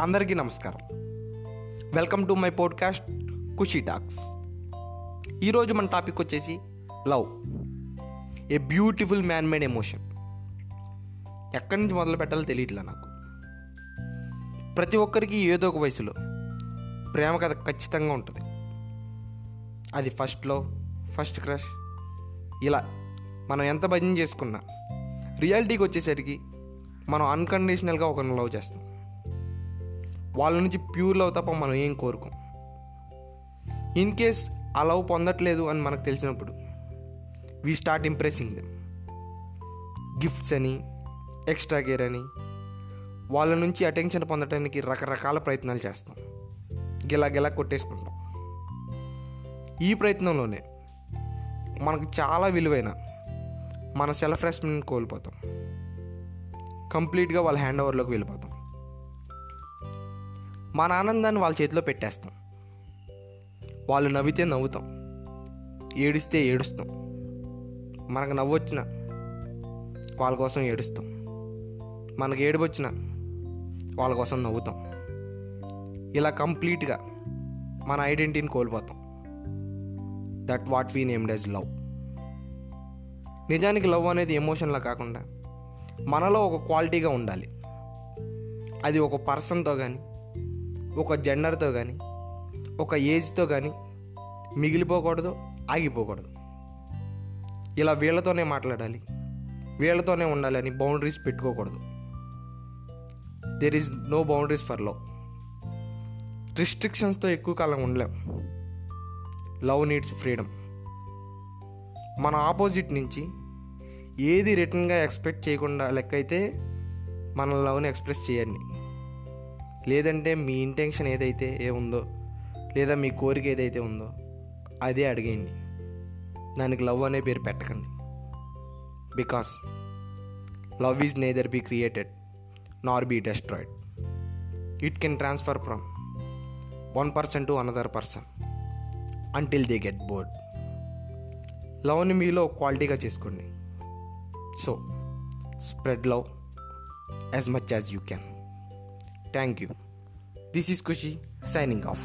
అందరికీ నమస్కారం. Welcome to my podcast Khushi talks ఈరోజు మన టాపిక్ వచ్చేసి love. A beautiful man made emotion ఎక్కడి నుంచి మొదలు పెట్టాలో తెలియట్లే నాకు. ప్రతి ఒక్కరికి ఏదో ఒక వయసులో ప్రేమ కథ ఖచ్చితంగా ఉంటుంది. అది ఫస్ట్ లవ్ ఫస్ట్ క్రష్ ఇలా మనం ఎంత భజన చేసుకున్నా రియాలిటీకి వచ్చేసరికి మనం అన్కండిషనల్గా ఒకరిని లవ్ చేస్తాం. వాళ్ళ నుంచి ప్యూర్ లవ్ తప్ప మనం ఏం కోరుకోం. ఇన్ కేస్ ఆ లవ్ పొందట్లేదు అని మనకు తెలిసినప్పుడు we start impressing them gifts అని ఎక్స్ట్రా గేర్ అని వాళ్ళ నుంచి అటెన్షన్ పొందడానికి రకరకాల ప్రయత్నాలు చేస్తాం. గిలా గిలా కొట్టేసుకుంటాం. ఈ ప్రయత్నంలోనే మనకు చాలా విలువైన మన సెల్ఫ్ రెస్పెక్ట్ని కోల్పోతాం. కంప్లీట్గా వాళ్ళ హ్యాండ్ ఓవర్లోకి వెళ్ళిపోతాం. మన ఆనందాన్ని వాళ్ళ చేతిలో పెట్టేస్తాం. వాళ్ళు నవ్వితే నవ్వుతాం. ఏడిస్తే ఏడుస్తాం. మనకు నవ్వు వచ్చిన వాళ్ళ కోసం ఏడుస్తాం. మనకు ఏడుపు వచ్చిన వాళ్ళ కోసం నవ్వుతాం. ఇలా కంప్లీట్గా మన ఐడెంటిటీని కోల్పోతాం. That what we named as love నిజానికి లవ్ అనేది ఎమోషన్లా కాకుండా మనలో ఒక క్వాలిటీగా ఉండాలి. అది ఒక పర్సన్తో కానీ ఒక జెండర్తో కానీ ఒక ఏజ్తో కానీ మిగిలిపోకూడదు ఆగిపోకూడదు. ఇలా వీళ్ళతోనే మాట్లాడాలి. వీళ్ళతోనే ఉండాలి అని బౌండరీస్ పెట్టుకోకూడదు. There is no boundaries for love రిస్ట్రిక్షన్స్తో ఎక్కువ కాలం ఉండలేం. లవ్ నీడ్స్ ఫ్రీడమ్ మన ఆపోజిట్ నుంచి ఏది రిటర్న్గా ఎక్స్పెక్ట్ చేయకుండా లెక్క అయితే మన లవ్ని ఎక్స్ప్రెస్ చేయండి. లేదంటే మీ ఇంటెన్షన్ ఏదైతే ఏ ఉందో లేదా మీ కోరిక ఏదైతే ఉందో అదే అడిగేయండి. దానికి లవ్ అనే పేరు పెట్టకండి. Because love is neither be created nor be destroyed it can transfer from one person to another person until they get bored లవ్ని మీలో క్వాలిటీగా చేసుకోండి. So spread love as much as you can Thank you. This is Kushi signing off.